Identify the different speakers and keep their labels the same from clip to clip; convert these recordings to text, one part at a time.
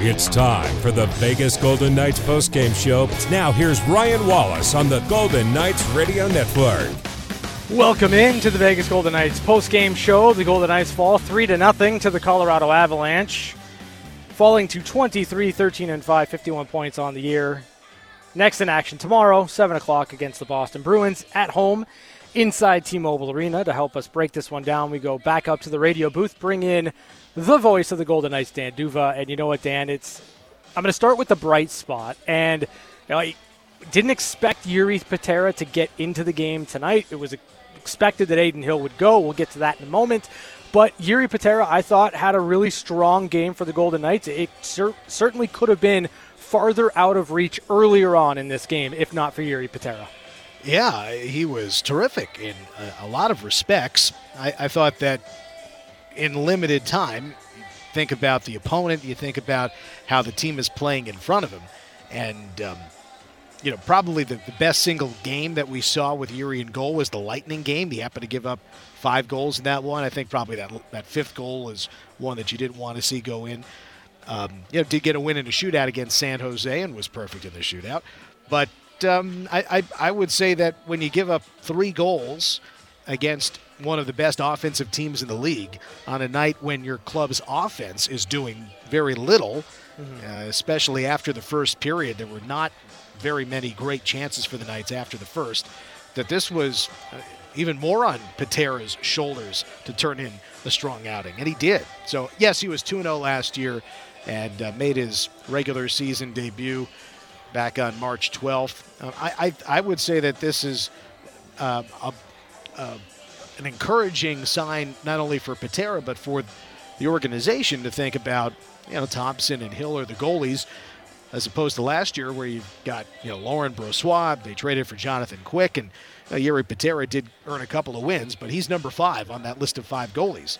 Speaker 1: It's time for the Vegas Golden Knights postgame show. Now here's Ryan Wallis on the Golden Knights Radio Network.
Speaker 2: Welcome in to the Vegas Golden Knights postgame show. The Golden Knights fall 3 to nothing to the Colorado Avalanche, falling to 23, 13 and 5, 51 points on the year. Next in action tomorrow, 7 o'clock against the Boston Bruins at home inside T-Mobile Arena. To help us break this one down, we go back up to the radio booth, bring in the voice of the Golden Knights, Dan D'Uva. And you know what, Dan? It's I'm going to start with the bright spot, and you know, I didn't expect Jiri Patera to get into the game tonight. It was expected that Adin Hill would go. We'll get to that in a moment. But Jiri Patera, I thought, had a really strong game for the Golden Knights. It cer- certainly could have been farther out of reach earlier on in this game, if not for Jiri Patera.
Speaker 3: Yeah, he was terrific in a, lot of respects. I, I thought that in limited time, think about the opponent, you think about how the team is playing in front of him, and um, you know probably the, the, best single game that we saw with Jiri in goal was the Lightning game. He happened to give up five goals in that one. I think probably that that fifth goal is one that you didn't want to see go in. Um, you know, did get a win in a shootout against San Jose and was perfect in the shootout, but um, I, I, I would say that when you give up three goals against one of the best offensive teams in the league on a night when your club's offense is doing very little, mm-hmm. uh, especially after the first period. There were not very many great chances for the Knights after the first. That this was uh, even more on Patera's shoulders to turn in a strong outing, and he did. So, yes, he was 2 0 last year and uh, made his regular season debut back on March 12th. Uh, I, I, I, would say that this is uh, a, a an encouraging sign not only for Patera but for the organization to think about. You know, Thompson and Hill are the goalies, as opposed to last year where you've got you know Laurent Brossoit. They traded for Jonathan Quick, and uh, Jiri Patera did earn a couple of wins, but he's number five on that list of five goalies.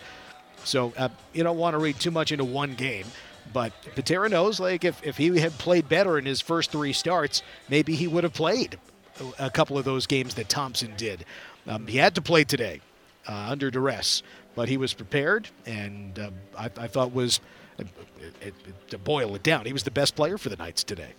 Speaker 3: So uh, you don't want to read too much into one game. But Patera knows, like, if, if he had played better in his first three starts, maybe he would have played a couple of those games that Thompson did. Um, he had to play today uh, under duress, but he was prepared, and uh, I, I, thought was it, it, to boil it down, he was the best player for the Knights today.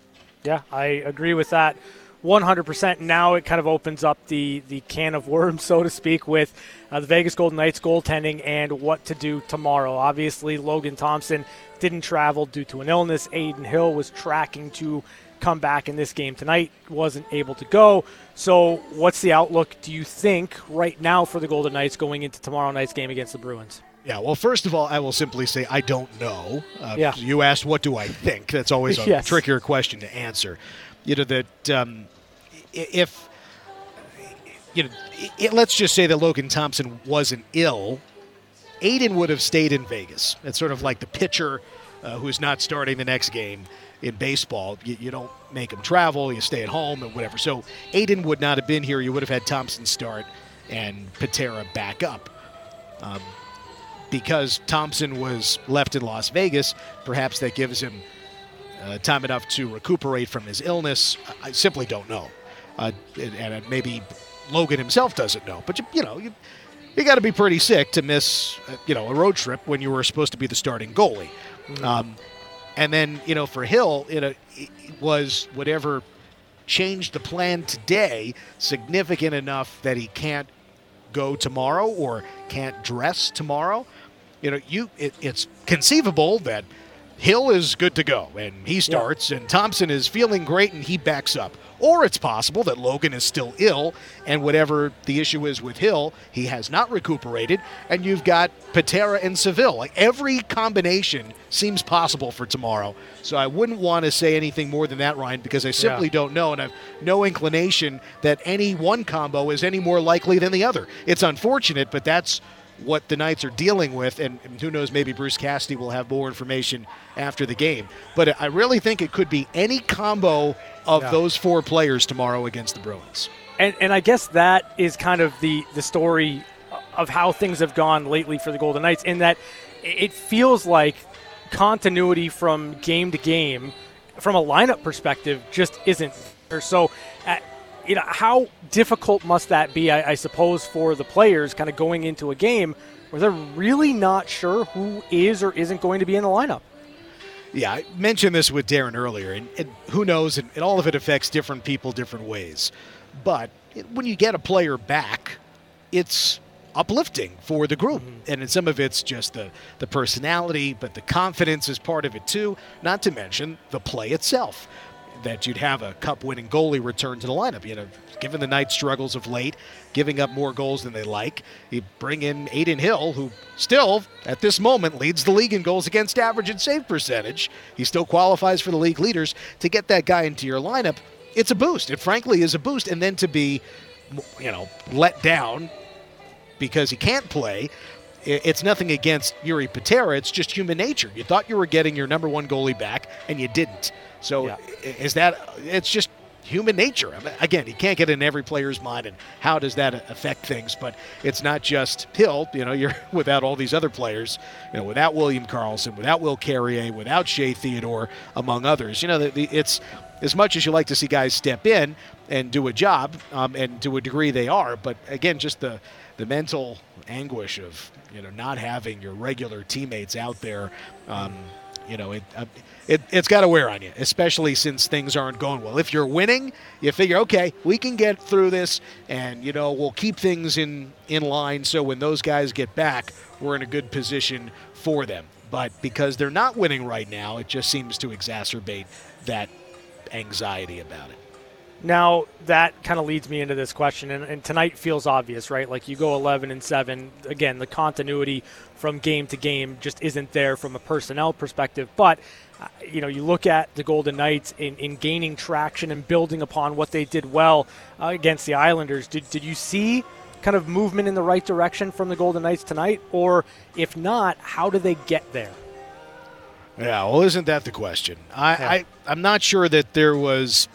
Speaker 2: Yeah, I agree with that. 100%. Now it kind of opens up the, the can of worms, so to speak, with uh, the Vegas Golden Knights goaltending and what to do tomorrow. Obviously, Logan Thompson didn't travel due to an illness. Adin Hill was tracking to come back in this game tonight, wasn't able to go. So, what's the outlook, do you think, right now for the Golden Knights going into tomorrow night's game against the Bruins?
Speaker 3: Yeah, well, first of all, I will simply say I don't know. Uh, yeah. You asked, what do I think? That's always a yes. trickier question to answer. You know, that um, if, you know, it, let's just say that Logan Thompson wasn't ill, Adin would have stayed in Vegas. It's sort of like the pitcher uh, who's not starting the next game in baseball. You, you, don't make him travel, you stay at home and whatever. So Adin would not have been here. You would have had Thompson start and Patera back up. Um, because Thompson was left in Las Vegas, perhaps that gives him uh, time enough to recuperate from his illness. I simply don't know. Uh, and, and, maybe Logan himself doesn't know. But, you, you know, you, you got to be pretty sick to miss, uh, you know, a road trip when you were supposed to be the starting goalie. Mm-hmm. Um, and then, you know, for Hill, you uh, know, it was whatever changed the plan today significant enough that he can't go tomorrow or can't dress tomorrow. You know, you it, it's conceivable that Hill is good to go and he starts, yeah. and Thompson is feeling great and he backs up. Or it's possible that Logan is still ill, and whatever the issue is with Hill, he has not recuperated, and you've got Patera and Saville. Like every combination seems possible for tomorrow. So I wouldn't want to say anything more than that, Ryan, because I simply yeah. don't know, and I've no inclination that any one combo is any more likely than the other. It's unfortunate, but that's what the Knights are dealing with, and, who knows, maybe Bruce Cassidy will have more information after the game. But I really think it could be any combo of yeah. those four players tomorrow against the Bruins.
Speaker 2: And, and I guess that is kind of the, the story of how things have gone lately for the Golden Knights, in that it feels like continuity from game to game, from a lineup perspective, just isn't there. So, at, you know, how difficult must that be, I, I suppose, for the players kind of going into a game where they're really not sure who is or isn't going to be in the lineup?
Speaker 3: Yeah, I mentioned this with Darren earlier, and, and who knows, and, and, all of it affects different people different ways. But when you get a player back, it's uplifting for the group. Mm-hmm. And in some of it's just the, the personality, but the confidence is part of it too, not to mention the play itself. That you'd have a cup winning goalie return to the lineup. You know, given the night struggles of late, giving up more goals than they like, you bring in Adin Hill, who still, at this moment, leads the league in goals against average and save percentage. He still qualifies for the league leaders. To get that guy into your lineup, it's a boost. It frankly is a boost. And then to be, you know, let down because he can't play. It's nothing against Jiri Patera. It's just human nature. You thought you were getting your number one goalie back, and you didn't. So yeah. is that? It's just human nature. I mean, again, he can't get in every player's mind, and how does that affect things? But it's not just Hill. You know, you're without all these other players. You know, without William Karlsson, without Will Carrier, without Shea Theodore, among others. You know, the, the, it's as much as you like to see guys step in and do a job, um, and to a degree they are. But again, just the the mental anguish of you know not having your regular teammates out there. Um, you know, it, uh, it it's got to wear on you, especially since things aren't going well. If you're winning, you figure, okay, we can get through this, and you know, we'll keep things in in line. So when those guys get back, we're in a good position for them. But because they're not winning right now, it just seems to exacerbate that anxiety about it.
Speaker 2: Now that kind of leads me into this question, and, and, tonight feels obvious, right? Like you go 11 and seven. Again, the continuity from game to game just isn't there from a personnel perspective. But uh, you know, you look at the Golden Knights in, in gaining traction and building upon what they did well uh, against the Islanders. Did did you see kind of movement in the right direction from the Golden Knights tonight, or if not, how do they get there?
Speaker 3: Yeah, well, isn't that the question? I, yeah. I I'm not sure that there was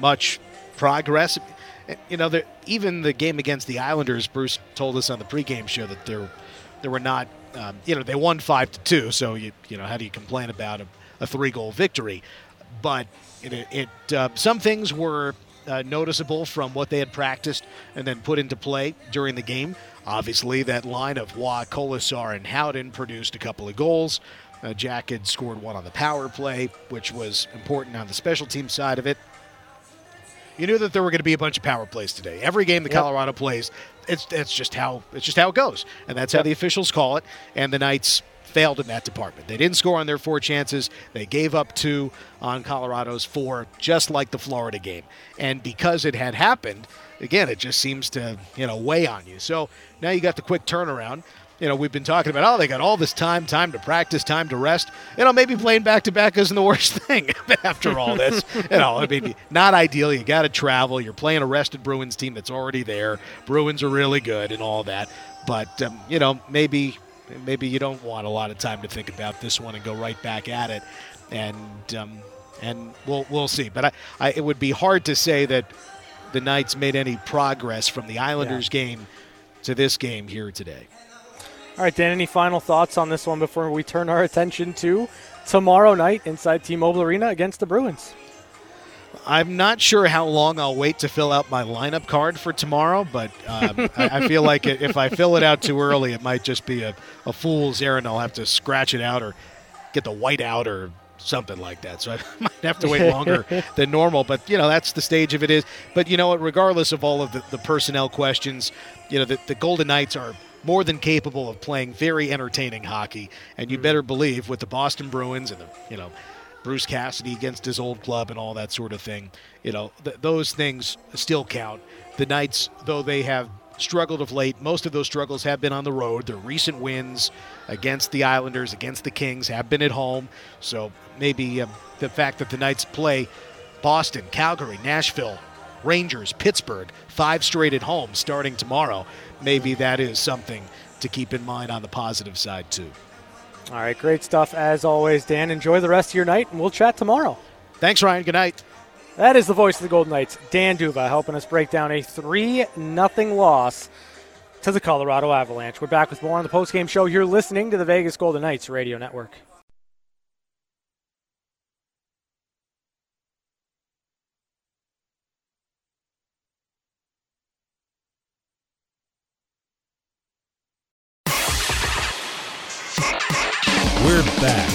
Speaker 3: much progress. You know, even the game against the Islanders, Bruce told us on the pregame show that there, there were not. Um, you know, they won five to two, so you you know how do you complain about a, a three goal victory? But it, it uh, some things were uh, noticeable from what they had practiced and then put into play during the game. Obviously, that line of Waugh, Kolesar, and Howden produced a couple of goals. Uh, Jack had scored one on the power play, which was important on the special team side of it you knew that there were going to be a bunch of power plays today. Every game the yep. Colorado plays, it's it's just how it's just how it goes, and that's yep. how the officials call it. And the Knights failed in that department. They didn't score on their four chances. They gave up two on Colorado's four, just like the Florida game. And because it had happened, again, it just seems to you know weigh on you. So now you got the quick turnaround you know, we've been talking about, oh, they got all this time, time to practice, time to rest. You know, maybe playing back to back isn't the worst thing after all this. you know, I mean, not ideal. You got to travel. You're playing a rested Bruins team that's already there. Bruins are really good and all that. But, um, you know, maybe maybe you don't want a lot of time to think about this one and go right back at it. And, um, and we'll, we'll see. But I, I, it would be hard to say that the Knights made any progress from the Islanders yeah. game to this game here today.
Speaker 2: All right, Dan, any final thoughts on this one before we turn our attention to tomorrow night inside T Mobile Arena against the Bruins?
Speaker 3: I'm not sure how long I'll wait to fill out my lineup card for tomorrow, but um, I, I, feel like if I fill it out too early, it might just be a, a fool's errand. I'll have to scratch it out or get the white out or something like that. So I might have to wait longer than normal. But you know that's the stage of it is. But you know what? Regardless of all of the, the personnel questions, you know the, the Golden Knights are more than capable of playing very entertaining hockey. And you mm-hmm. better believe with the Boston Bruins and the, you know, Bruce Cassidy against his old club and all that sort of thing, you know, th- those things still count. The Knights, though they have struggled of late, most of those struggles have been on the road. Their recent wins against the Islanders, against the Kings, have been at home. So maybe um, the fact that the Knights play Boston, Calgary, Nashville, Rangers, Pittsburgh, five straight at home starting tomorrow maybe that is something to keep in mind on the positive side, too.
Speaker 2: All right, great stuff as always, Dan. Enjoy the rest of your night, and we'll chat tomorrow.
Speaker 3: Thanks, Ryan. Good night.
Speaker 2: That is the voice of the Golden Knights, Dan D'Uva, helping us break down a 3 0 loss to the Colorado Avalanche. We're back with more on the postgame show. You're listening to the Vegas Golden Knights Radio Network.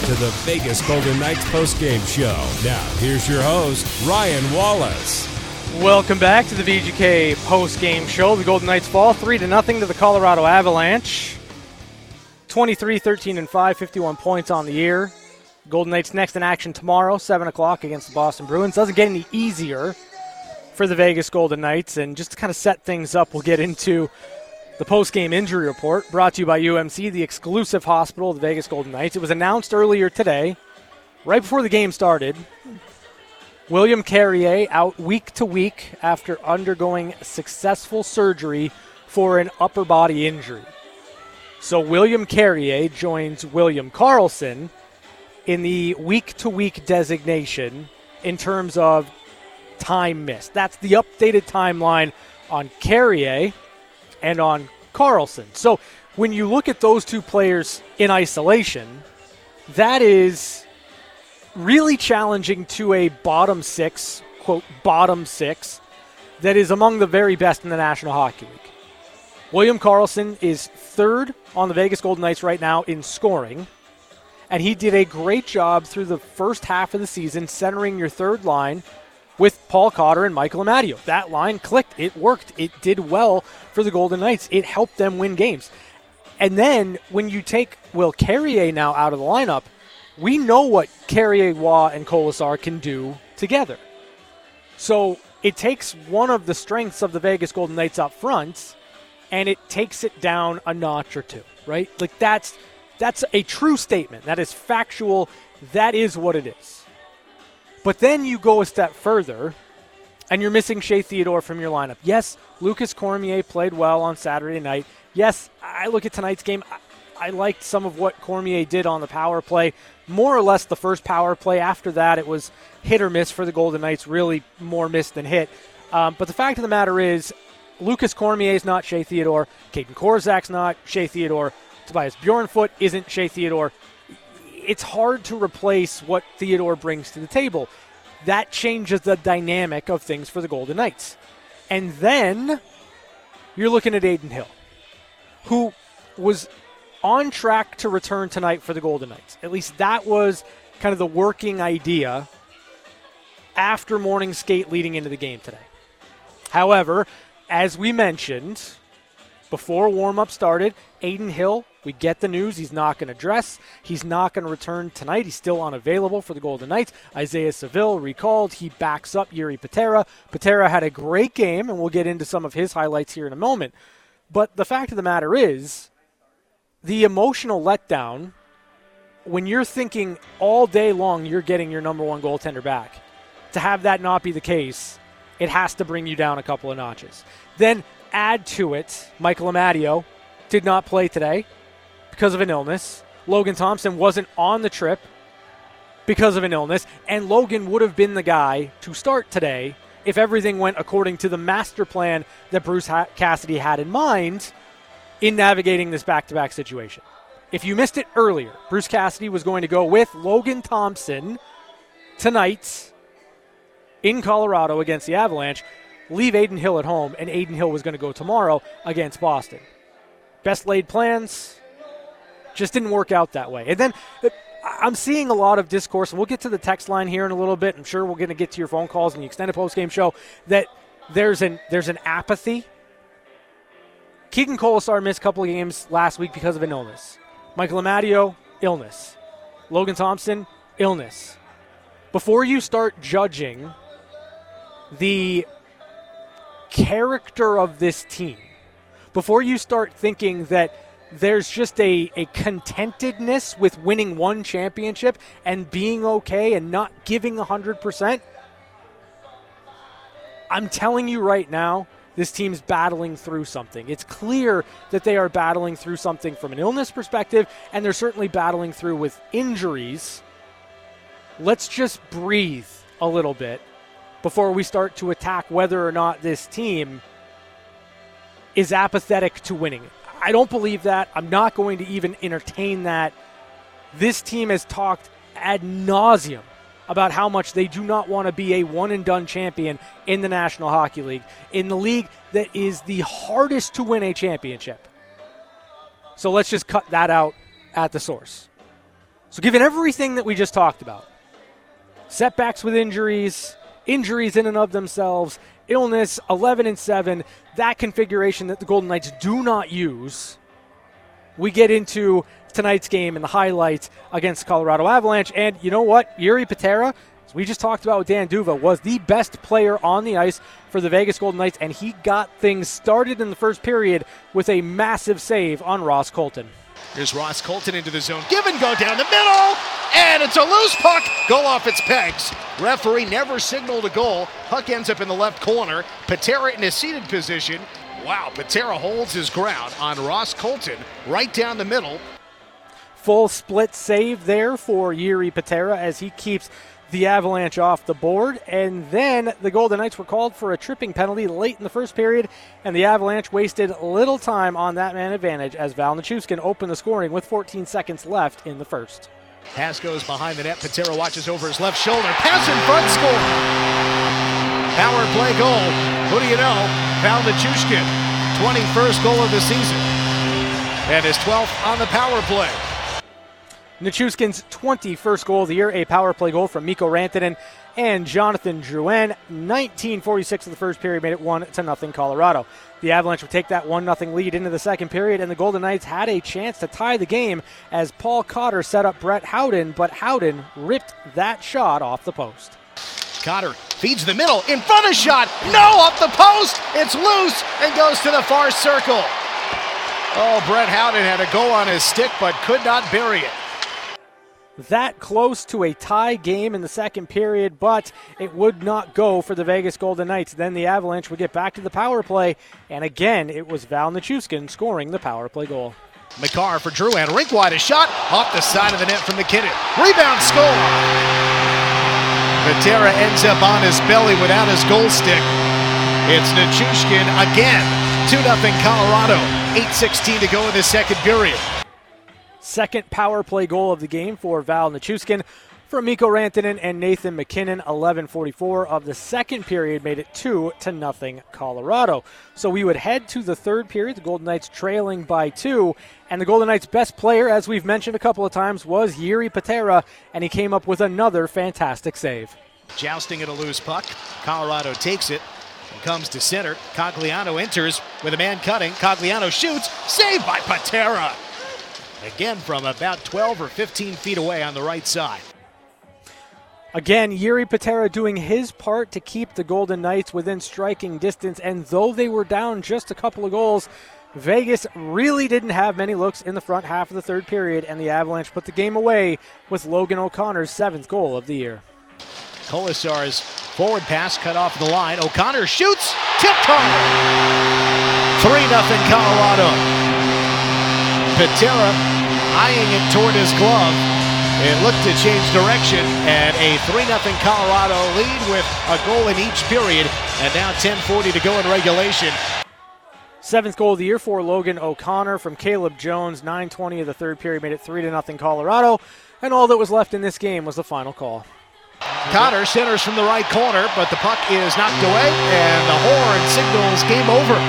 Speaker 1: To the Vegas Golden Knights postgame show. Now, here's your host, Ryan Wallis.
Speaker 2: Welcome back to the VGK post-game show. The Golden Knights fall 3 to nothing to the Colorado Avalanche. 23, 13, and 5, 51 points on the year. Golden Knights next in action tomorrow, 7 o'clock against the Boston Bruins. Doesn't get any easier for the Vegas Golden Knights. And just to kind of set things up, we'll get into the post-game injury report brought to you by UMC, the exclusive hospital of the Vegas Golden Knights. It was announced earlier today, right before the game started. William Carrier out week to week after undergoing successful surgery for an upper body injury. So William Carrier joins William Karlsson in the week to week designation in terms of time missed. That's the updated timeline on Carrier and on Karlsson. So when you look at those two players in isolation, that is really challenging to a bottom six, quote, bottom six, that is among the very best in the National Hockey League. William Karlsson is third on the Vegas Golden Knights right now in scoring, and he did a great job through the first half of the season centering your third line with Paul Cotter and Michael Amadio. That line clicked. It worked. It did well for the Golden Knights. It helped them win games. And then when you take Will Carrier now out of the lineup, we know what Carrier, Waugh, and Kolesar can do together. So it takes one of the strengths of the Vegas Golden Knights up front, and it takes it down a notch or two, right? Like that's that's a true statement. That is factual. That is what it is. But then you go a step further and you're missing Shea Theodore from your lineup. Yes, Lucas Cormier played well on Saturday night. Yes, I look at tonight's game. I liked some of what Cormier did on the power play, more or less the first power play. After that, it was hit or miss for the Golden Knights, really more miss than hit. Um, but the fact of the matter is, Lucas Cormier is not Shea Theodore. Kaedan Korczak's not Shea Theodore. Tobias Bjornfoot isn't Shea Theodore it's hard to replace what Theodore brings to the table. That changes the dynamic of things for the Golden Knights. And then you're looking at Adin Hill, who was on track to return tonight for the Golden Knights. At least that was kind of the working idea after morning skate leading into the game today. However, as we mentioned, before warm up started, Adin Hill we get the news he's not going to dress. He's not going to return tonight. He's still unavailable for the Golden Knights. Isaiah Saville recalled. He backs up Jiri Patera. Patera had a great game, and we'll get into some of his highlights here in a moment. But the fact of the matter is, the emotional letdown when you're thinking all day long you're getting your number one goaltender back, to have that not be the case, it has to bring you down a couple of notches. Then add to it, Michael Amadio did not play today because of an illness. Logan Thompson wasn't on the trip because of an illness, and Logan would have been the guy to start today if everything went according to the master plan that Bruce Cassidy had in mind in navigating this back to back situation. If you missed it earlier, Bruce Cassidy was going to go with Logan Thompson tonight in Colorado against the Avalanche, leave Adin Hill at home, and Adin Hill was going to go tomorrow against Boston. Best laid plans, just didn't work out that way. And then uh, I'm seeing a lot of discourse, and we'll get to the text line here in a little bit. I'm sure we're going to get to your phone calls and the extended post game show. That there's an there's an apathy. Keegan Kolesar missed a couple of games last week because of an illness. Michael Amadio, illness. Logan Thompson, illness. Before you start judging the character of this team, before you start thinking that there's just a, a contentedness with winning one championship and being okay and not giving 100%. I'm telling you right now, this team's battling through something. It's clear that they are battling through something from an illness perspective, and they're certainly battling through with injuries. Let's just breathe a little bit before we start to attack whether or not this team is apathetic to winning. I don't believe that. I'm not going to even entertain that. This team has talked ad nauseum about how much they do not want to be a one and done champion in the National Hockey League, in the league that is the hardest to win a championship. So let's just cut that out at the source. So, given everything that we just talked about, setbacks with injuries, injuries in and of themselves, illness, 11 and 7, that configuration that the Golden Knights do not use, we get into tonight's game and the highlights against Colorado Avalanche. And you know what? Jiri Patera, as we just talked about with Dan D'Uva, was the best player on the ice for the Vegas Golden Knights, and he got things started in the first period with a massive save on Ross Colton.
Speaker 3: Here's Ross Colton into the zone. Give and go down the middle. And it's a loose puck. Go off its pegs. Referee never signaled a goal. Puck ends up in the left corner. Patera in a seated position. Wow, Patera holds his ground on Ross Colton right down the middle.
Speaker 2: Full split save there for Jiri Patera as he keeps the Avalanche off the board. And then the Golden Knights were called for a tripping penalty late in the first period, and the Avalanche wasted little time on that man advantage as Val opened the scoring with 14 seconds left in the first.
Speaker 3: Pass goes behind the net. Patera watches over his left shoulder. Pass in front, score. Power play goal. Who do you know? Val Nichushkin, 21st goal of the season. And his 12th on the power play.
Speaker 2: Nichushkin's 21st goal of the year, a power play goal from Mikko Rantanen and Jonathan Drouin. 1946 of the first period made it 1 to nothing Colorado. The Avalanche would take that 1 0 lead into the second period, and the Golden Knights had a chance to tie the game as Paul Cotter set up Brett Howden, but Howden ripped that shot off the post.
Speaker 3: Cotter feeds the middle, in front of shot, no, off the post, it's loose and goes to the far circle. Oh, Brett Howden had a goal on his stick but could not bury it
Speaker 2: that close to a tie game in the second period, but it would not go for the Vegas Golden Knights. Then the Avalanche would get back to the power play, and again, it was Val Nichushkin scoring the power play goal.
Speaker 3: Makar for Drouin Rink wide a shot off the side of the net from MacKinnon. Rebound score. Patera ends up on his belly without his goal stick. It's Nichushkin again. 2 0 Colorado. 8.16 to go in the second period.
Speaker 2: Second power play goal of the game for Val Nichushkin from Mikko Rantanen and Nathan MacKinnon. 11:44 of the second period made it two to nothing Colorado. So we would head to the third period. The Golden Knights trailing by two, and the Golden Knights' best player, as we've mentioned a couple of times, was Jiri Patera, and he came up with another fantastic save.
Speaker 3: Jousting at a loose puck, Colorado takes it and comes to center. Cogliano enters with a man cutting. Cogliano shoots, saved by Patera. Again, from about 12 or 15 feet away on the right side.
Speaker 2: Again, Jiri Patera doing his part to keep the Golden Knights within striking distance. And though they were down just a couple of goals, Vegas really didn't have many looks in the front half of the third period, and the Avalanche put the game away with Logan O'Connor's seventh goal of the year.
Speaker 3: Kolesar's forward pass cut off the line. O'Connor shoots, tipped home. 3 0 Colorado. Patera eyeing it toward his glove. It looked to change direction, and a 3 0 Colorado lead with a goal in each period, and now 10.40 to go in regulation.
Speaker 2: Seventh goal of the year for Logan O'Connor from Caleb Jones. 9:20 of the third period made it three to nothing Colorado, and all that was left in this game was the final call.
Speaker 3: Connor centers from the right corner, but the puck is knocked away, and the horn signals game over.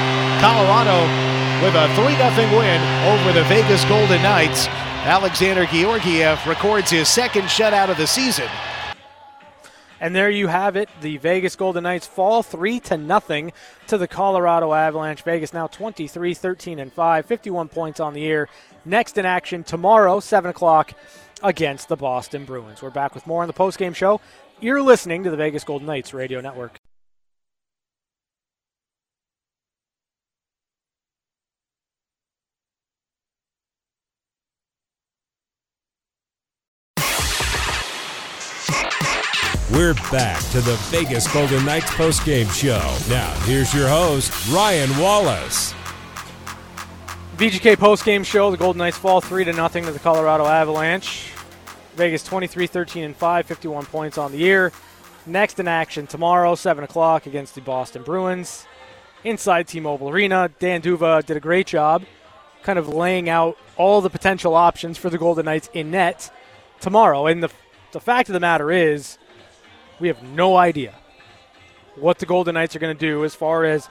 Speaker 3: Colorado with a 3 0 win over the Vegas Golden Knights. Alexander Georgiev records his second shutout of the season.
Speaker 2: And there you have it. The Vegas Golden Knights fall 3 to nothing to the Colorado Avalanche. Vegas now 23 13 and 5, 51 points on the year. Next in action tomorrow, 7 o'clock, against the Boston Bruins. We're back with more on the postgame show. You're listening to the Vegas Golden Knights Radio Network.
Speaker 1: We're back to the Vegas Golden Knights postgame show. Now, here's your host, Ryan Wallis.
Speaker 2: VGK postgame show. The Golden Knights fall 3 to nothing to the Colorado Avalanche. Vegas 23 13 and 5, 51 points on the year. Next in action tomorrow, 7 o'clock against the Boston Bruins. Inside T Mobile Arena. Dan D'Uva did a great job kind of laying out all the potential options for the Golden Knights in net tomorrow. And the, the fact of the matter is, we have no idea what the Golden Knights are going to do as far as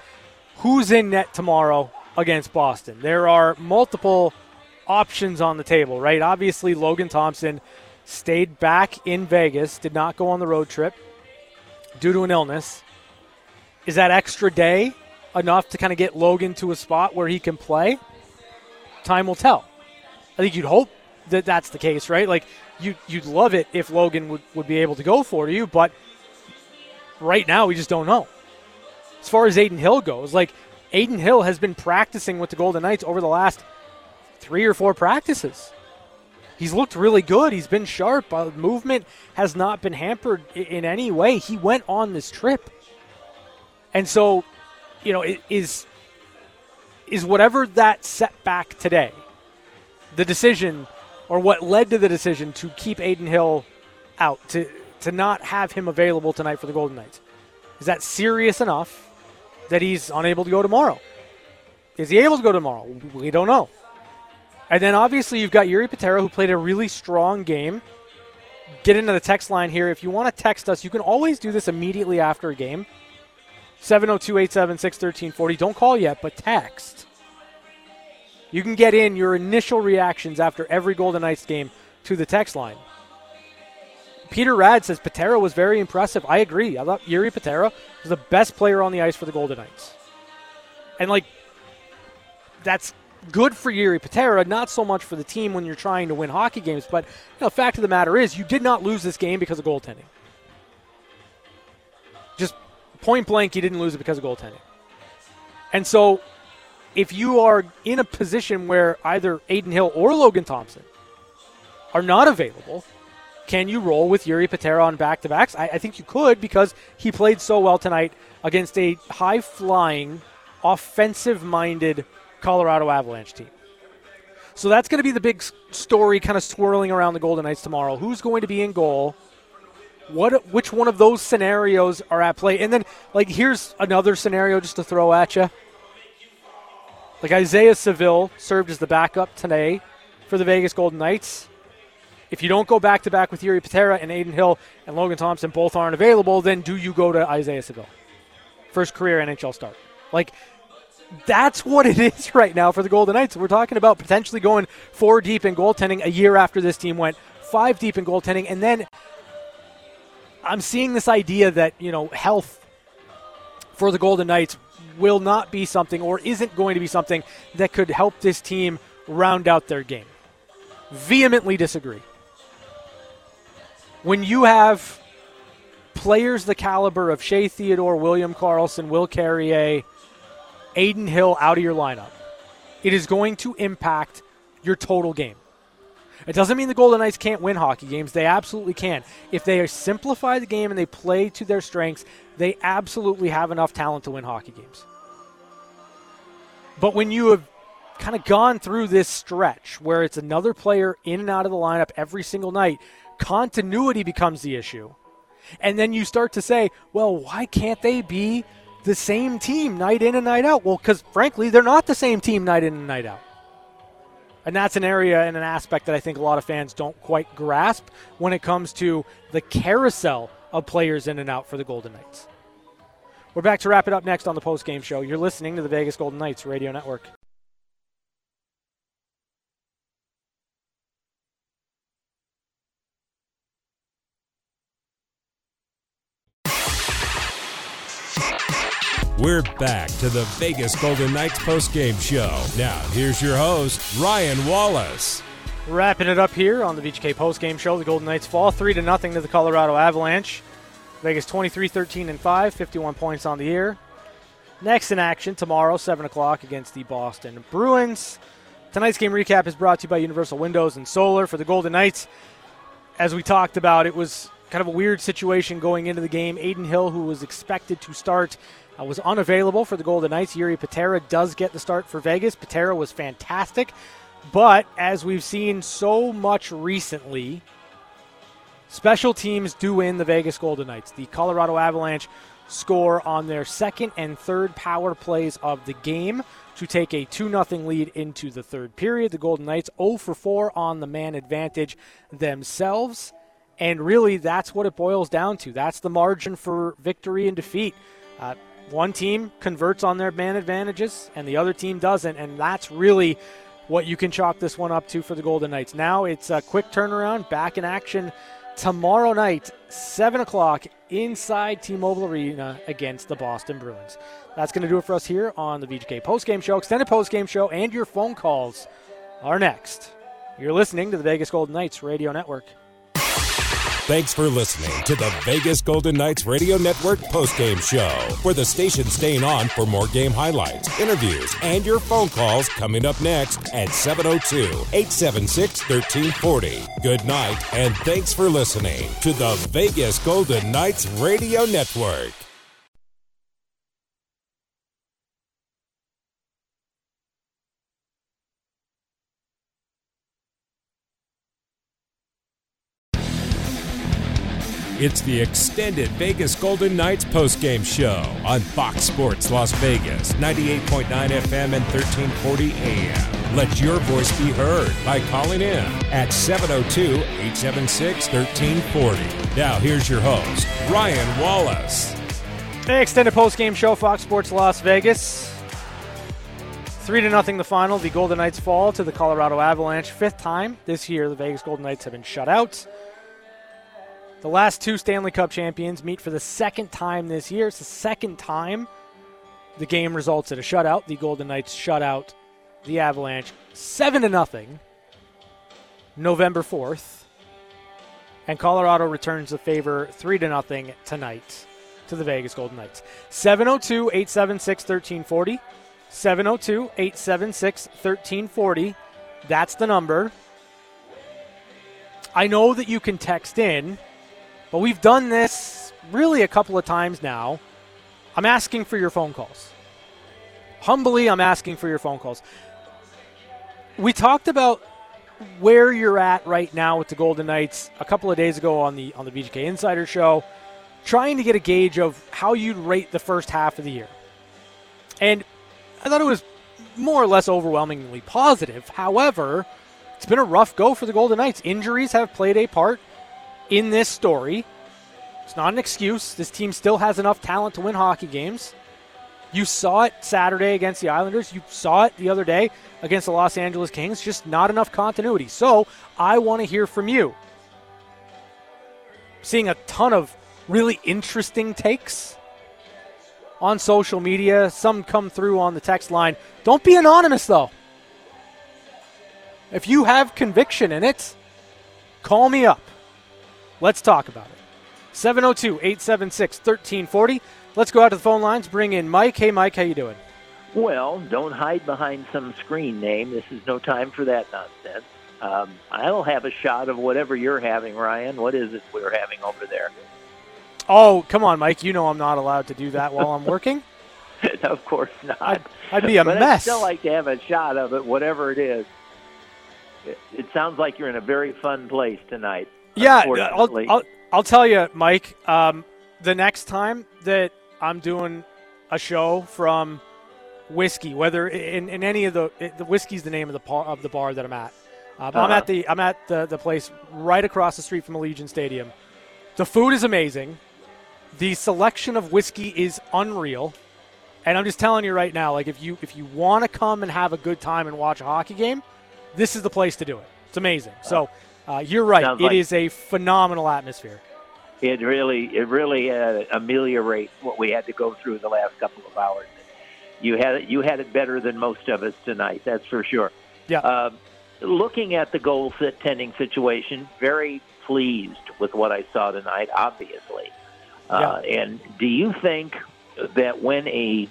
Speaker 2: who's in net tomorrow against Boston. There are multiple options on the table, right? Obviously, Logan Thompson stayed back in Vegas, did not go on the road trip due to an illness. Is that extra day enough to kind of get Logan to a spot where he can play? Time will tell. I think you'd hope that that's the case, right? Like you you'd love it if Logan would, would be able to go for you, but right now we just don't know. As far as Adin Hill goes, like Adin Hill has been practicing with the Golden Knights over the last three or four practices. He's looked really good. He's been sharp. Uh, movement has not been hampered in any way. He went on this trip. And so, you know, is is whatever that setback today, the decision or what led to the decision to keep Adin Hill out, to, to not have him available tonight for the Golden Knights? Is that serious enough that he's unable to go tomorrow? Is he able to go tomorrow? We don't know. And then obviously you've got Jiri Patera who played a really strong game. Get into the text line here. If you want to text us, you can always do this immediately after a game. 702 876 1340. Don't call yet, but text. You can get in your initial reactions after every Golden Knights game to the text line. Peter Rad says Patera was very impressive. I agree. I thought Jiri Patera was the best player on the ice for the Golden Knights. And, like, that's good for Jiri Patera, not so much for the team when you're trying to win hockey games. But you know, the fact of the matter is, you did not lose this game because of goaltending. Just point blank, you didn't lose it because of goaltending. And so, if you are in a position where either Adin Hill or Logan Thompson are not available, can you roll with Jiri Patera on back to backs? I, I think you could because he played so well tonight against a high flying, offensive minded Colorado Avalanche team. So that's going to be the big story kind of swirling around the Golden Knights tomorrow. Who's going to be in goal? What which one of those scenarios are at play? And then like here's another scenario just to throw at you. Like Isaiah Saville served as the backup today for the Vegas Golden Knights. If you don't go back to back with Jiri Patera and Adin Hill and Logan Thompson both aren't available, then do you go to Isaiah Saville? First career NHL start. Like that's what it is right now for the Golden Knights. We're talking about potentially going four deep in goaltending a year after this team went five deep in goaltending. And then I'm seeing this idea that, you know, health for the Golden Knights will not be something or isn't going to be something that could help this team round out their game. Vehemently disagree. When you have players the caliber of Shea Theodore, William Karlsson, Will Carrier, Adin Hill out of your lineup, it is going to impact your total game. It doesn't mean the Golden Knights can't win hockey games. They absolutely can. If they simplify the game and they play to their strengths, they absolutely have enough talent to win hockey games. But when you have kind of gone through this stretch where it's another player in and out of the lineup every single night, continuity becomes the issue. And then you start to say, well, why can't they be the same team night in and night out. Well, because frankly, they're not the same team night in and night out. And that's an area and an aspect that I think a lot of fans don't quite grasp when it comes to the carousel of players in and out for the Golden Knights. We're back to wrap it up next on the post game show. You're listening to the Vegas Golden Knights Radio Network.
Speaker 1: We're back to the Vegas Golden Knights postgame show. Now, here's your host, Ryan Wallis.
Speaker 2: Wrapping it up here on the VGK postgame show. The Golden Knights fall 3 to nothing to the Colorado Avalanche. Vegas 23 13 and 5, 51 points on the year. Next in action tomorrow, 7 o'clock against the Boston Bruins. Tonight's game recap is brought to you by Universal Windows and Solar for the Golden Knights. As we talked about, it was kind of a weird situation going into the game. Adin Hill, who was expected to start uh, was unavailable for the Golden Knights. Jiri Patera does get the start for Vegas. Patera was fantastic, but as we've seen so much recently, special teams do win the Vegas Golden Knights. The Colorado Avalanche score on their second and third power plays of the game to take a 2 0 lead into the third period. The Golden Knights 0 for 4 on the man advantage themselves. And really, that's what it boils down to. That's the margin for victory and defeat. Uh, one team converts on their man advantages and the other team doesn't. And that's really what you can chalk this one up to for the Golden Knights. Now it's a quick turnaround, back in action tomorrow night, 7 o'clock, inside T Mobile Arena against the Boston Bruins. That's going to do it for us here on the VGK postgame show, extended postgame show, and your phone calls are next. You're listening to the Vegas Golden Knights Radio Network.
Speaker 1: Thanks for listening to the Vegas Golden Knights Radio Network postgame show, where the station's staying on for more game highlights, interviews, and your phone calls coming up next at 702 876 1340. Good night, and thanks for listening to the Vegas Golden Knights Radio Network. It's the extended Vegas Golden Knights postgame show on Fox Sports Las Vegas, 98.9 FM and 1340 AM. Let your voice be heard by calling in at 702 876 1340. Now, here's your host, Ryan Wallis.
Speaker 2: Hey, extended postgame show, Fox Sports Las Vegas. Three to nothing, the final. The Golden Knights fall to the Colorado Avalanche. Fifth time this year, the Vegas Golden Knights have been shut out. The last two Stanley Cup champions meet for the second time this year. It's the second time the game results in a shutout. The Golden Knights shut out the Avalanche seven to nothing. November fourth, and Colorado returns the favor three to nothing tonight to the Vegas Golden Knights. 702 876 1340. 702 876 1340. That's the number. I know that you can text in but we've done this really a couple of times now. I'm asking for your phone calls. Humbly, I'm asking for your phone calls. We talked about where you're at right now with the Golden Knights a couple of days ago on the on the VGK Insider Show, trying to get a gauge of how you'd rate the first half of the year. And I thought it was more or less overwhelmingly positive. However, it's been a rough go for the Golden Knights. Injuries have played a part in this story. It's not an excuse. This team still has enough talent to win hockey games. You saw it Saturday against the Islanders. You saw it the other day against the Los Angeles Kings. Just not enough continuity. So I want to hear from you. Seeing a ton of really interesting takes on social media. Some come through on the text line. Don't be anonymous, though. If you have conviction in it, call me up. Let's talk about it. 702 876 1340. Let's go out to the phone lines, bring in Mike. Hey, Mike, how you doing?
Speaker 4: Well, don't hide behind some screen name. This is no time for that nonsense. Um, I'll have a shot of whatever you're having, Ryan. What is it we're having over there?
Speaker 2: Oh, come on, Mike. You know I'm not allowed to do that while I'm working.
Speaker 4: of course not.
Speaker 2: I'd, I'd be a
Speaker 4: but
Speaker 2: mess.
Speaker 4: I'd still like to have a shot of it, whatever it is. It, it sounds like you're in a very fun place tonight.
Speaker 2: Yeah, I'll, I'll, I'll tell you, Mike. Um, the next time that I'm doing a show from whiskey, whether in, in any of the the whiskey's the name of the par, of the bar that I'm at. Um, uh-huh. I'm at the I'm at the the place right across the street from Allegiant Stadium. The food is amazing. The selection of whiskey is unreal. And I'm just telling you right now, like if you if you want to come and have a good time and watch a hockey game, this is the place to do it. It's amazing. So uh, you're right. Sounds it like is a phenomenal atmosphere.
Speaker 4: It really, it really uh, ameliorates what we had to go through the last couple of hours. You had it, you had it better than most of us tonight. That's for sure.
Speaker 2: Yeah.
Speaker 4: Uh, looking at the goal tending situation, very pleased with what I saw tonight. Obviously, uh, yeah. and do you think that when a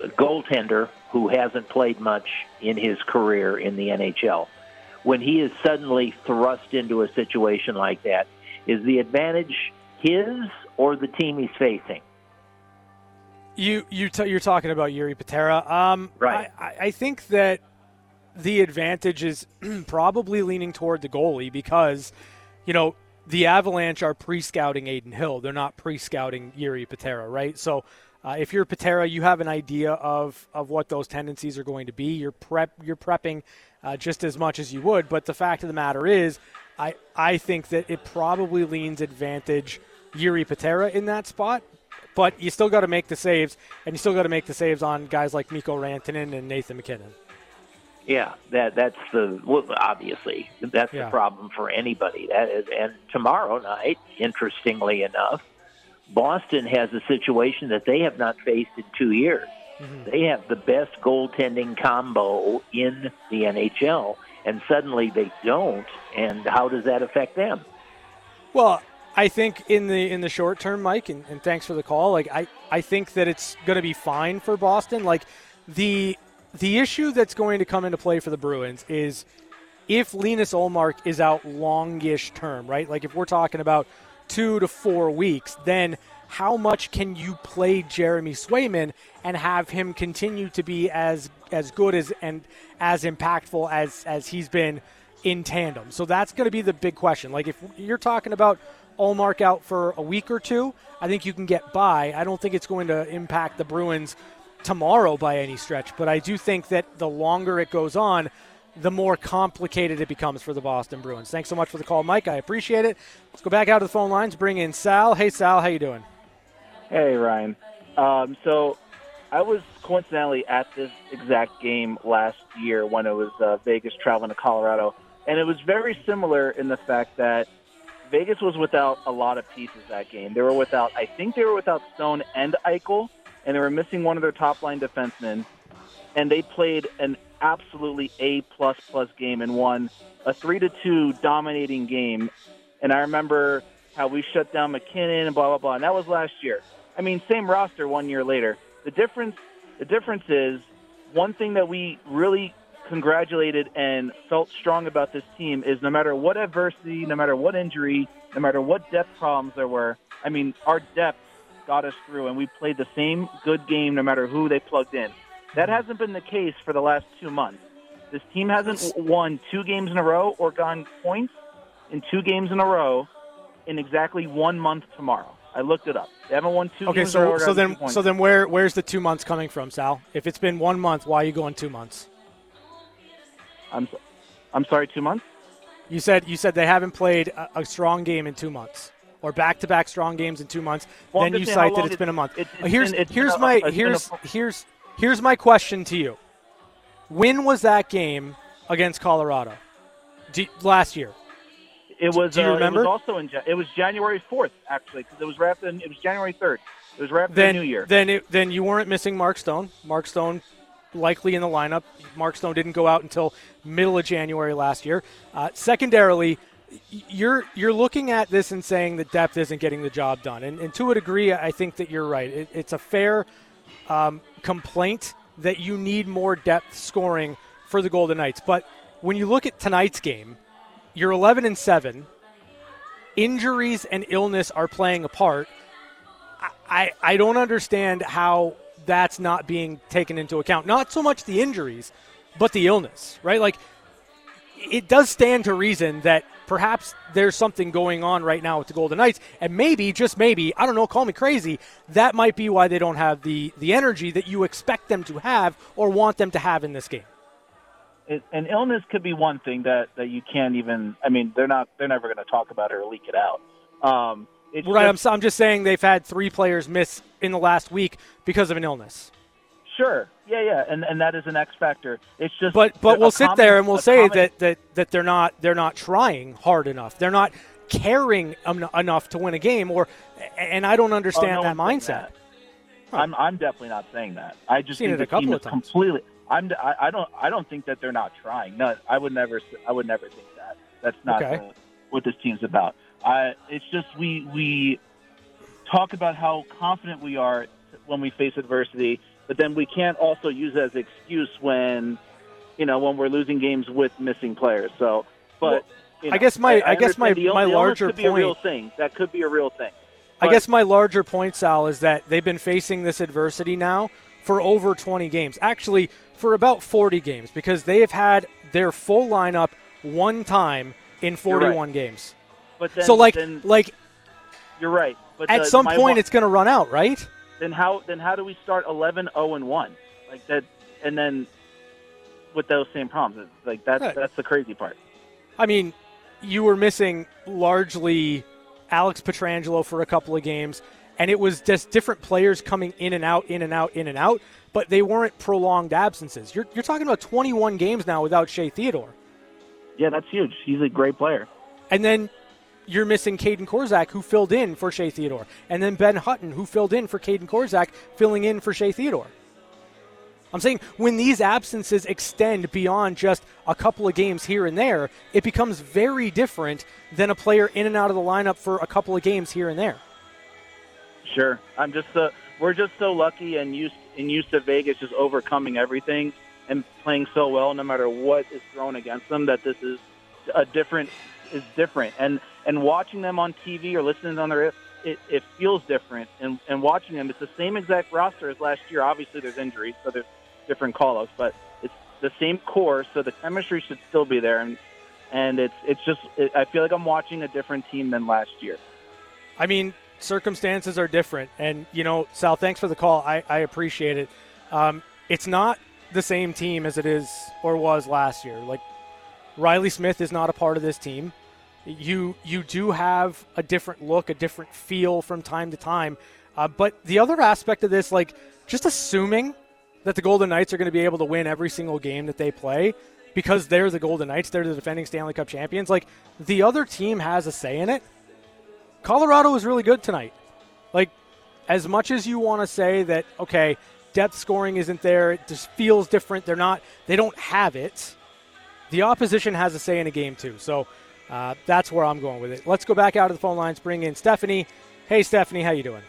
Speaker 4: goaltender who hasn't played much in his career in the NHL when he is suddenly thrust into a situation like that, is the advantage his or the team he's facing?
Speaker 2: You you t- you're talking about Jiri Patera. Um,
Speaker 4: right.
Speaker 2: I, I think that the advantage is probably leaning toward the goalie because, you know, the Avalanche are pre-scouting Adin Hill. They're not pre-scouting Jiri Patera, right? So uh, if you're Patera, you have an idea of, of what those tendencies are going to be. You're prep you're prepping uh, just as much as you would. But the fact of the matter is, I I think that it probably leans advantage Jiri Patera in that spot. But you still got to make the saves, and you still got to make the saves on guys like Mikko Rantanen and Nathan MacKinnon.
Speaker 4: Yeah, that that's the well, obviously that's
Speaker 2: Yeah.
Speaker 4: the problem for anybody. That is, and tomorrow night, interestingly enough, Boston has a situation that they have not faced in two years. Mm-hmm. They have the best goaltending combo in the NHL, and suddenly they don't. And how does that affect them?
Speaker 2: Well, I think in the in the short term, Mike, and, and thanks for the call. Like I, I think that it's going to be fine for Boston. Like the the issue that's going to come into play for the Bruins is if Linus Ullmark is out longish term, right? Like if we're talking about two to four weeks, then how much can you play Jeremy Swayman and have him continue to be as as good as and as impactful as as he's been in tandem? So that's going to be the big question. Like if you're talking about Ullmark out for a week or two, I think you can get by. I don't think it's going to impact the Bruins tomorrow by any stretch, but I do think that the longer it goes on, the more complicated it becomes for the Boston Bruins. Thanks so much for the call, Mike. I appreciate it. Let's go back out to the phone lines. Bring in Sal. Hey, Sal. How you doing?
Speaker 5: Hey, Ryan. Um, so I was coincidentally at this exact game last year when it was uh, Vegas traveling to Colorado, and it was very similar in the fact that Vegas was without a lot of pieces that game. They were without, I think they were without Stone and Eichel, and they were missing one of their top line defensemen, and they played an absolutely A plus plus game and won a three to two dominating game. And I remember how we shut down MacKinnon and blah blah blah. And that was last year. I mean, same roster one year later. The difference, the difference is one thing that we really congratulated and felt strong about this team is no matter what adversity, no matter what injury, no matter what depth problems there were. I mean, our depth got us through, and we played the same good game no matter who they plugged in. That hasn't been the case for the last two months. This team hasn't won two games in a row or gone points in two games in a row in exactly one month tomorrow. I looked it up. They haven't won two
Speaker 2: Okay,
Speaker 5: games in a row.
Speaker 2: so so then so then where where's the two months coming from, Sal? If it's been one month, why are you going two months?
Speaker 5: I'm, so- I'm sorry, two months.
Speaker 2: You said you said they haven't played a, a strong game in two months, or back-to-back strong games in two months.
Speaker 5: Well,
Speaker 2: then you cite that it's
Speaker 5: it-
Speaker 2: been a month.
Speaker 5: it's- it's
Speaker 2: here's
Speaker 5: been-
Speaker 2: here's
Speaker 5: a-
Speaker 2: my
Speaker 5: a-
Speaker 2: here's here's here's my question to you. When was that game against Colorado? Do, last year.
Speaker 5: It was.
Speaker 2: Do you
Speaker 5: uh,
Speaker 2: remember?
Speaker 5: It was also in. It was January fourth, actually, because it was right after. It was January third. It was after
Speaker 2: Then
Speaker 5: the New Year.
Speaker 2: then it, then you weren't missing Mark Stone. Mark Stone likely in the lineup. Mark Stone didn't go out until middle of January last year. Uh, secondarily, you're you're looking at this and saying that depth isn't getting the job done, and, and to a degree, I think that you're right. It, it's a fair um, complaint that you need more depth scoring for the Golden Knights. But when you look at tonight's game, you're 11 and seven. Injuries and illness are playing a part. I, I don't understand how that's not being taken into account. Not so much the injuries, but the illness, right? Like, it does stand to reason that perhaps there's something going on right now with the Golden Knights, and maybe, just maybe, I don't know, call me crazy, that might be why they don't have the, the energy that you expect them to have or want them to have in this game.
Speaker 5: It, an illness could be one thing that that you can't even. I mean, they're not. They're never going to talk about it or leak it out. Um, it's
Speaker 2: Right, I'm,
Speaker 5: just-
Speaker 2: I'm just saying they've had three players miss in the last week because of an illness.
Speaker 5: Sure. Yeah, yeah, and and that is an X factor. It's just.
Speaker 2: But but we'll sit
Speaker 5: common-
Speaker 2: there and we'll say
Speaker 5: common-
Speaker 2: that, that that they're not they're not trying hard enough. They're not caring enough to win a game. Or and I don't
Speaker 5: Oh,
Speaker 2: understand
Speaker 5: no
Speaker 2: that mindset.
Speaker 5: that. I'm I'm definitely not saying that. I just
Speaker 2: Seen
Speaker 5: think
Speaker 2: it a couple of times.
Speaker 5: completely. I'm I, I don't I don't think that they're not trying. No, I would never I would never think that. That's not
Speaker 2: Okay.
Speaker 5: uh, what this team's about. I it's just we we talk about how confident we are when we face adversity, but then we can't also use it as an excuse when you know when we're losing games with missing players. So, but you
Speaker 2: I guess my- I guess my-
Speaker 5: the
Speaker 2: my
Speaker 5: the
Speaker 2: larger
Speaker 5: could be a real
Speaker 2: point-
Speaker 5: thing. That could be a real thing.
Speaker 2: I guess my larger point, Sal, is that they've been facing this adversity now for over 20 games. Actually, for about 40 games because they have had their full lineup one time in
Speaker 5: You're right.
Speaker 2: 41 games.
Speaker 5: But then,
Speaker 2: so like
Speaker 5: then
Speaker 2: like
Speaker 5: you're right. But
Speaker 2: at
Speaker 5: the-
Speaker 2: some point
Speaker 5: one-
Speaker 2: it's going to run out, right?
Speaker 5: then how then how do we start 11 0 and 1 like that and then with those same problems It's like that's
Speaker 2: Right.
Speaker 5: that's the crazy part
Speaker 2: I mean, you were missing largely Alex Pietrangelo for a couple of games, and it was just different players coming in and out, in and out, in and out, but they weren't prolonged absences. You're, you're talking about 21 games now without Shea Theodore.
Speaker 5: Yeah, that's huge. He's a great player.
Speaker 2: And then you're missing Kaedan Korczak, who filled in for Shea Theodore. And then Ben Hutton, who filled in for Kaedan Korczak, filling in for Shea Theodore. I'm saying when these absences extend beyond just a couple of games here and there, it becomes very different than a player in and out of the lineup for a couple of games here and there.
Speaker 5: Sure. I'm just uh, we're just so lucky and used and used to Vegas just overcoming everything and playing so well no matter what is thrown against them that this is a different is different and and watching them on TV or listening on their it, it feels different and and watching them it's the same exact roster as last year obviously there's injuries so there's different call-ups but it's the same core so the chemistry should still be there and and it's it's just it, I feel like I'm watching a different team than last year.
Speaker 2: I mean, circumstances are different. And, you know, Sal, thanks for the call. I, I appreciate it. Um, it's not the same team as it is or was last year. Like, Reilly Smith is not a part of this team. You you do have a different look, a different feel from time to time. Uh, but the other aspect of this, like just assuming that the Golden Knights are going to be able to win every single game that they play because they're the Golden Knights, they're the defending Stanley Cup champions. Like the other team has a say in it. Colorado was really good tonight. Like, as much as you want to say that, okay, depth scoring isn't there, it just feels different. They're not, they don't have it. The opposition has a say in a game too. So uh, that's where I'm going with it. Let's go back out of the phone lines. Bring in Stephanie. Hey, Stephanie, how you doing?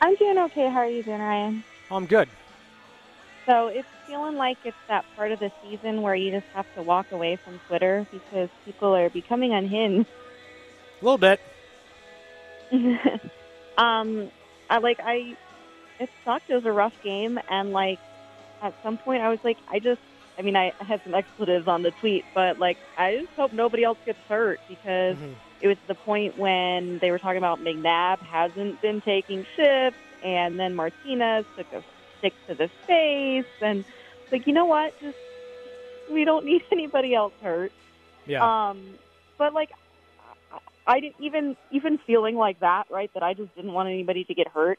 Speaker 6: I'm doing okay. How are you doing, Ryan?
Speaker 2: I'm good.
Speaker 6: So it's feeling like it's that part of the season where you just have to walk away from Twitter because people are becoming unhinged.
Speaker 2: A little bit.
Speaker 6: um, I like I. It sucked. It was a rough game, and like at some point, I was like, I just. I mean, I had some expletives on the tweet, but like, I just hope nobody else gets hurt because mm-hmm. it was the point when they were talking about McNabb hasn't been taking shifts, and then Martinez took a stick to the face, and like, you know what? Just we don't need anybody else hurt.
Speaker 2: Yeah.
Speaker 6: Um, but like, I didn't even even feeling like that, right? That I just didn't want anybody to get hurt.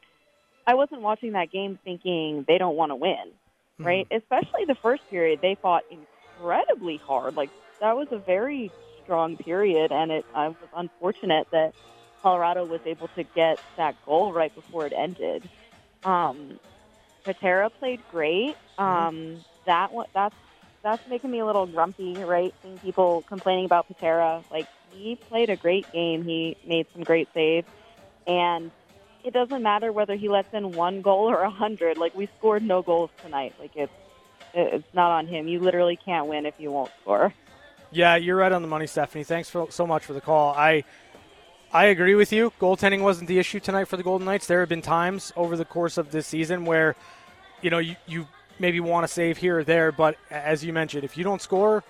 Speaker 6: I wasn't watching that game thinking they don't want to win, mm-hmm. right? Especially the first period, they fought incredibly hard. Like that was a very strong period, and it I was unfortunate that Colorado was able to get that goal right before it ended. Um, Patera played great. Mm-hmm. Um, mm-hmm. That that's that's making me a little grumpy, right? Seeing people complaining about Patera, like he played a great game. He made some great saves, and it doesn't matter whether he lets in one goal or a hundred. Like we scored no goals tonight. Like it's it's not on him. You literally can't win if you won't score.
Speaker 2: Yeah, you're right on the money, Stephanie. Thanks for, so much for the call. I I agree with you. Goaltending wasn't the issue tonight for the Golden Knights. There have been times over the course of this season where, you know, you, you maybe want to save here or there, but as you mentioned, if you don't score,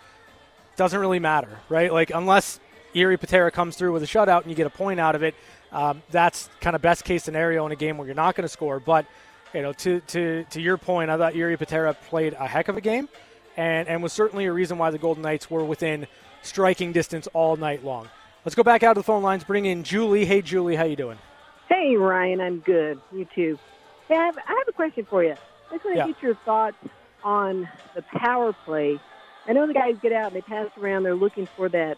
Speaker 2: doesn't really matter, right? Like unless Jiri Patera comes through with a shutout and you get a point out of it, um, that's kind of best case scenario in a game where you're not going to score. But you know, to to to your point, I thought Jiri Patera played a heck of a game, and and was certainly a reason why the Golden Knights were within striking distance all night long. Let's go back out to the phone lines. Bring in Julie. Hey, Julie, how you doing?
Speaker 7: Hey, Ryan. I'm good. You too. Hey, I have, I have a question for you. I just want to yeah. get your thoughts on the power play. I know the guys get out and they pass around. They're looking for that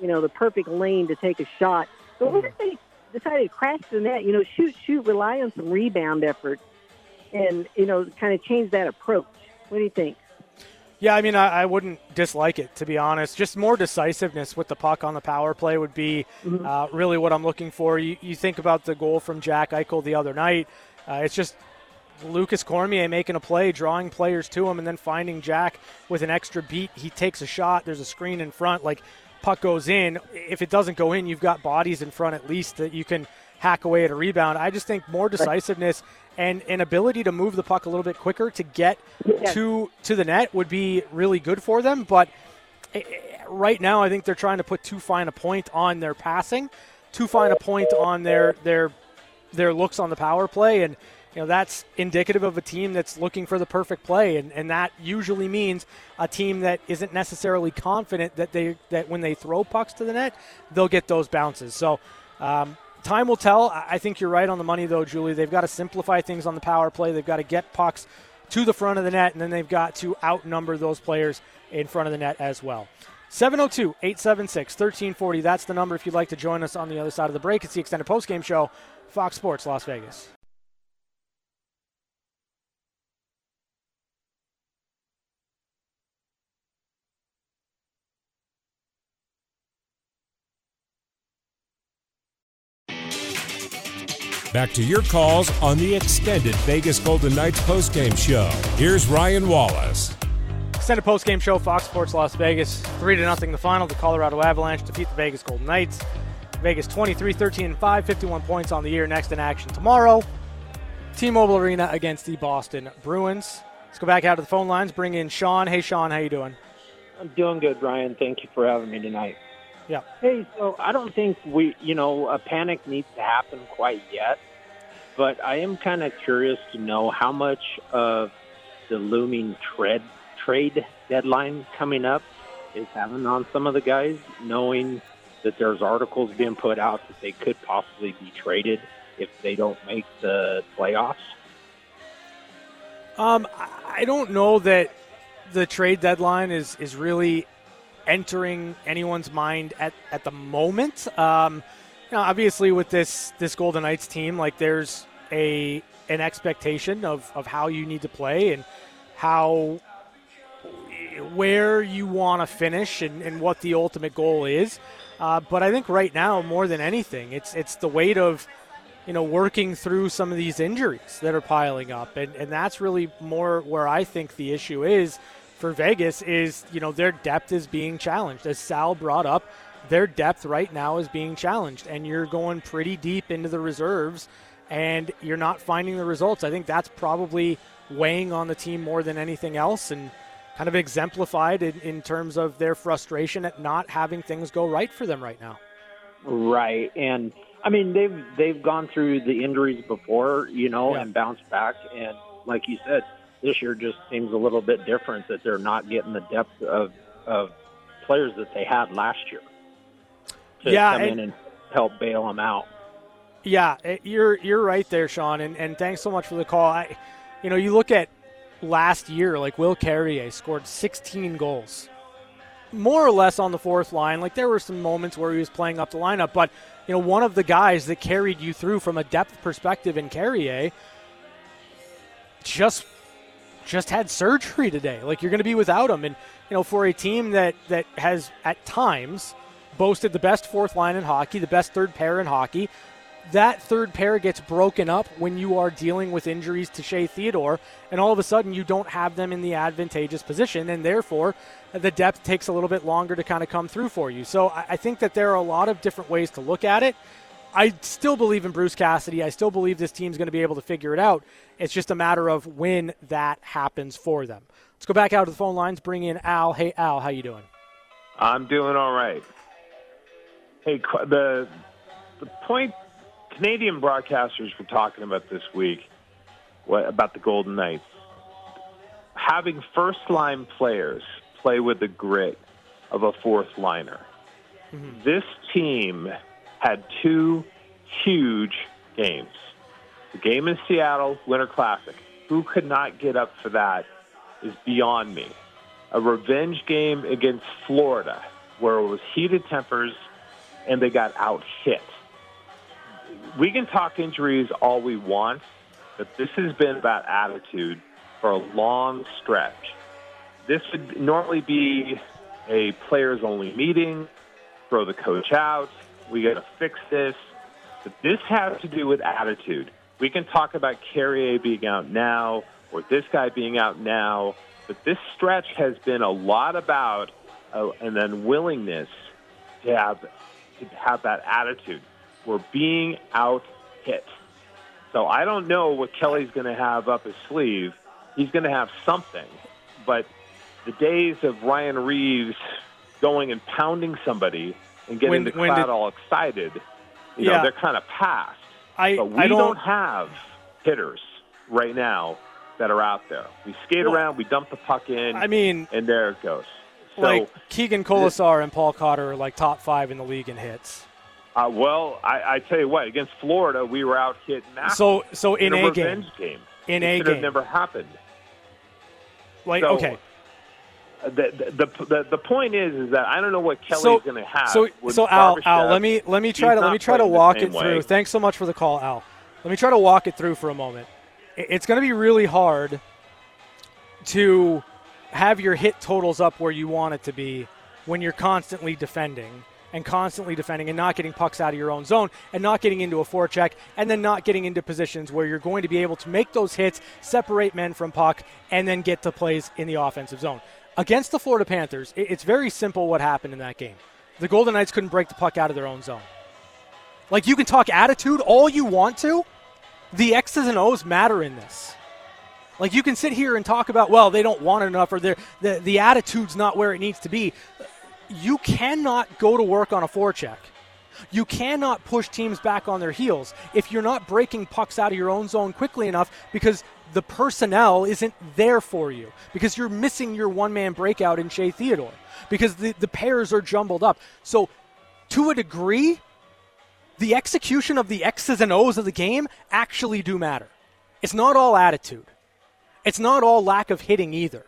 Speaker 7: you know, the perfect lane to take a shot. But what if they decided to crash the net? You know, shoot, shoot, rely on some rebound effort, and you know, kind of change that approach. What do you think?
Speaker 2: Yeah, I mean, I, I, wouldn't dislike it to be honest. Just more decisiveness with the puck on the power play would be mm-hmm. uh, really what I'm looking for. You, you, think about the goal from Jack Eichel the other night. Uh, it's just Lukas Cormier making a play, drawing players to him, and then finding Jack with an extra beat. He takes a shot. There's a screen in front. Like puck goes in, if it doesn't go in, you've got bodies in front at least that you can hack away at a rebound. I just think more decisiveness and an ability to move the puck a little bit quicker to get to to the net would be really good for them. But eh, right now, I think they're trying to put too fine a point on their passing, too fine a point on their their their looks on the power play, and you know that's indicative of a team that's looking for the perfect play and, and that usually means a team that isn't necessarily confident that they that when they throw pucks to the net they'll get those bounces so um, time will tell. I think you're right on the money, though, Julie. They've got to simplify things on the power play. They've got to get pucks to the front of the net, and then they've got to outnumber those players in front of the net as well. 702 876 1340. That's the number if you'd like to join us on the other side of the break. It's the extended postgame show, Fox Sports Las Vegas.
Speaker 1: Back to your calls on the extended Vegas Golden Knights postgame show. Here's Ryan Wallis.
Speaker 2: Extended postgame show, Fox Sports Las Vegas. 3 to nothing the final. The Colorado Avalanche defeat the Vegas Golden Knights. Vegas 23 13 and 5, 51 points on the year. Next in action tomorrow. T Mobile Arena against the Boston Bruins. Let's go back out to the phone lines. Bring in Sean. Hey, Sean, how you doing?
Speaker 8: I'm doing good, Ryan. Thank you for having me tonight.
Speaker 2: Yeah.
Speaker 8: Hey, so I don't think we, you know, a panic needs to happen quite yet, but I am kind of curious to know how much of the looming trade trade deadline coming up is having on some of the guys, knowing that there's articles being put out that they could possibly be traded if they don't make the playoffs.
Speaker 2: Um, I don't know that the trade deadline is is really entering anyone's mind at, at the moment. Um, you know, obviously, with this this Golden Knights team, like there's a an expectation of, of how you need to play and how where you want to finish and, and what the ultimate goal is. Uh, but I think right now, more than anything, it's it's the weight of you know working through some of these injuries that are piling up, and and that's really more where I think the issue is for Vegas is, you know, their depth is being challenged. As Sal brought up, their depth right now is being challenged, and you're going pretty deep into the reserves, and you're not finding the results. I think that's probably weighing on the team more than anything else, and kind of exemplified in, in terms of their frustration at not having things go right for them right now.
Speaker 8: Right, and I mean they've they've gone through the injuries before, you know, yeah. and bounced back, and like you said, this year just seems a little bit different that they're not getting the depth of of players that they had last year to
Speaker 2: yeah,
Speaker 8: come in and help bail them out.
Speaker 2: Yeah, eh, you're you're right there, Sean, and, and thanks so much for the call. I, you know, you look at last year, like Will Carrier scored 16 goals, more or less on the fourth line. Like there were some moments where he was playing up the lineup, but you know, one of the guys that carried you through from a depth perspective in Carrier just just had surgery today. Like you're going to be without him, and you know for a team that that has at times boasted the best fourth line in hockey, the best third pair in hockey. That third pair gets broken up when you are dealing with injuries to Shea Theodore, and all of a sudden you don't have them in the advantageous position, and therefore the depth takes a little bit longer to kind of come through for you. So I think that there are a lot of different ways to look at it. I still believe in Bruce Cassidy. I still believe this team's going to be able to figure it out. It's just a matter of when that happens for them. Let's go back out to the phone lines. Bring in Al. Hey, Al, how you doing?
Speaker 9: I'm doing all right. Hey, the the point Canadian broadcasters were talking about this week what, about the Golden Knights having first line players play with the grit of a fourth liner. Mm-hmm. This team had two huge games. The game in Seattle, Winter Classic. Who could not get up for that is beyond me. A revenge game against Florida, where it was heated tempers and they got out hit. We can talk injuries all we want, but this has been about attitude for a long stretch. This would normally be a players only meeting, throw the coach out, we got to fix this. But this has to do with attitude. We can talk about Carrier being out now or this guy being out now, but this stretch has been a lot about uh, an unwillingness to have to have that attitude. We're being out hit. So I don't know what Kelly's going to have up his sleeve. He's going to have something, but the days of Ryan Reaves going and pounding somebody and getting when, the crowd did, all excited. You yeah. know, they're kind of past.
Speaker 2: I,
Speaker 9: but we
Speaker 2: I
Speaker 9: don't, don't have hitters right now that are out there. We skate well, around, we dump the puck in.
Speaker 2: I mean,
Speaker 9: and there it goes.
Speaker 2: So, like Keegan Kolesar and Paul Cotter are like top five in the league in hits.
Speaker 9: Uh, well, I, I tell you what, against Florida, we were out hit.
Speaker 2: So, so in,
Speaker 9: in a,
Speaker 2: a game,
Speaker 9: game,
Speaker 2: in a game,
Speaker 9: never happened.
Speaker 2: Like,
Speaker 9: So,
Speaker 2: okay,
Speaker 9: The, the the the point is is that I don't know what Kelly's
Speaker 2: so
Speaker 9: going to have.
Speaker 2: so so Al, Al, let me let me try to let me try to walk it through.
Speaker 9: way.
Speaker 2: Thanks so much for the call, Al. Let me try to walk it through for a moment. It's going to be really hard to have your hit totals up where you want it to be when you're constantly defending and constantly defending and not getting pucks out of your own zone and not getting into a forecheck and then not getting into positions where you're going to be able to make those hits, separate men from puck, and then get to plays in the offensive zone. Against the Florida Panthers, it's very simple what happened in that game. The Golden Knights couldn't break the puck out of their own zone. Like you can talk attitude all you want to, the X's and O's matter in this. Like you can sit here and talk about, well, they don't want enough, or the the attitude's not where it needs to be. You cannot go to work on a forecheck. You cannot push teams back on their heels if you're not breaking pucks out of your own zone quickly enough because the personnel isn't there for you because you're missing your one man breakout in Shea Theodore because the, the pairs are jumbled up. So, to a degree, the execution of the X's and O's of the game actually do matter. It's not all attitude. It's not all lack of hitting either,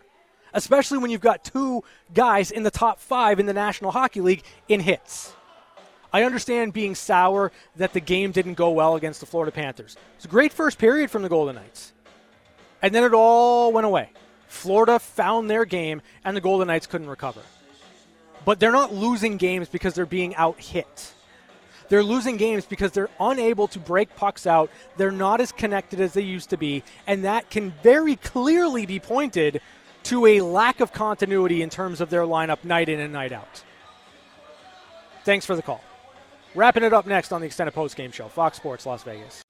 Speaker 2: especially when you've got two guys in the top five in the National Hockey League in hits. I understand being sour that the game didn't go well against the Florida Panthers. It's a great first period from the Golden Knights. And then it all went away. Florida found their game, and the Golden Knights couldn't recover. But they're not losing games because they're being out hit. They're losing games because they're unable to break pucks out. They're not as connected as they used to be. And that can very clearly be pointed to a lack of continuity in terms of their lineup night in and night out. Thanks for the call. Wrapping it up next on the extended postgame show, Fox Sports Las Vegas.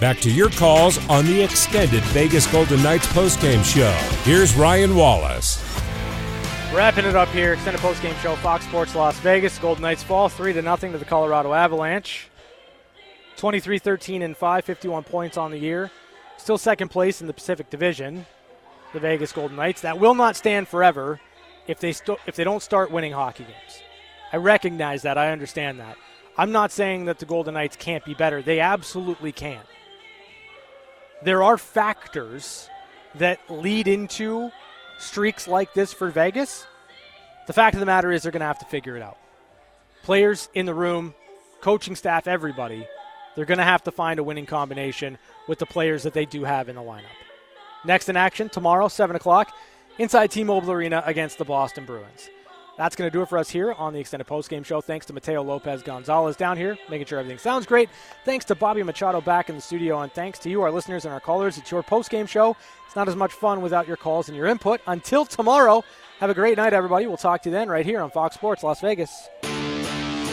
Speaker 1: Back to your calls on the extended Vegas Golden Knights postgame show. Here's Ryan Wallis.
Speaker 2: Wrapping it up here, extended postgame show, Fox Sports Las Vegas. Golden Knights fall 3 to nothing to the Colorado Avalanche. 23 13 and 5, 51 points on the year. Still second place in the Pacific Division, the Vegas Golden Knights. That will not stand forever if they, sto- if they don't start winning hockey games. I recognize that. I understand that. I'm not saying that the Golden Knights can't be better. They absolutely can. There are factors that lead into streaks like this for Vegas. The fact of the matter is, they're going to have to figure it out. Players in the room, coaching staff, everybody, they're going to have to find a winning combination with the players that they do have in the lineup. Next in action tomorrow, 7 o'clock, inside T Mobile Arena against the Boston Bruins. That's going to do it for us here on the extended postgame show. Thanks to Mateo Lopez Gonzalez down here, making sure everything sounds great. Thanks to Bobby Machado back in the studio, and thanks to you, our listeners and our callers. It's your postgame show. It's not as much fun without your calls and your input. Until tomorrow, have a great night, everybody. We'll talk to you then right here on Fox Sports Las Vegas.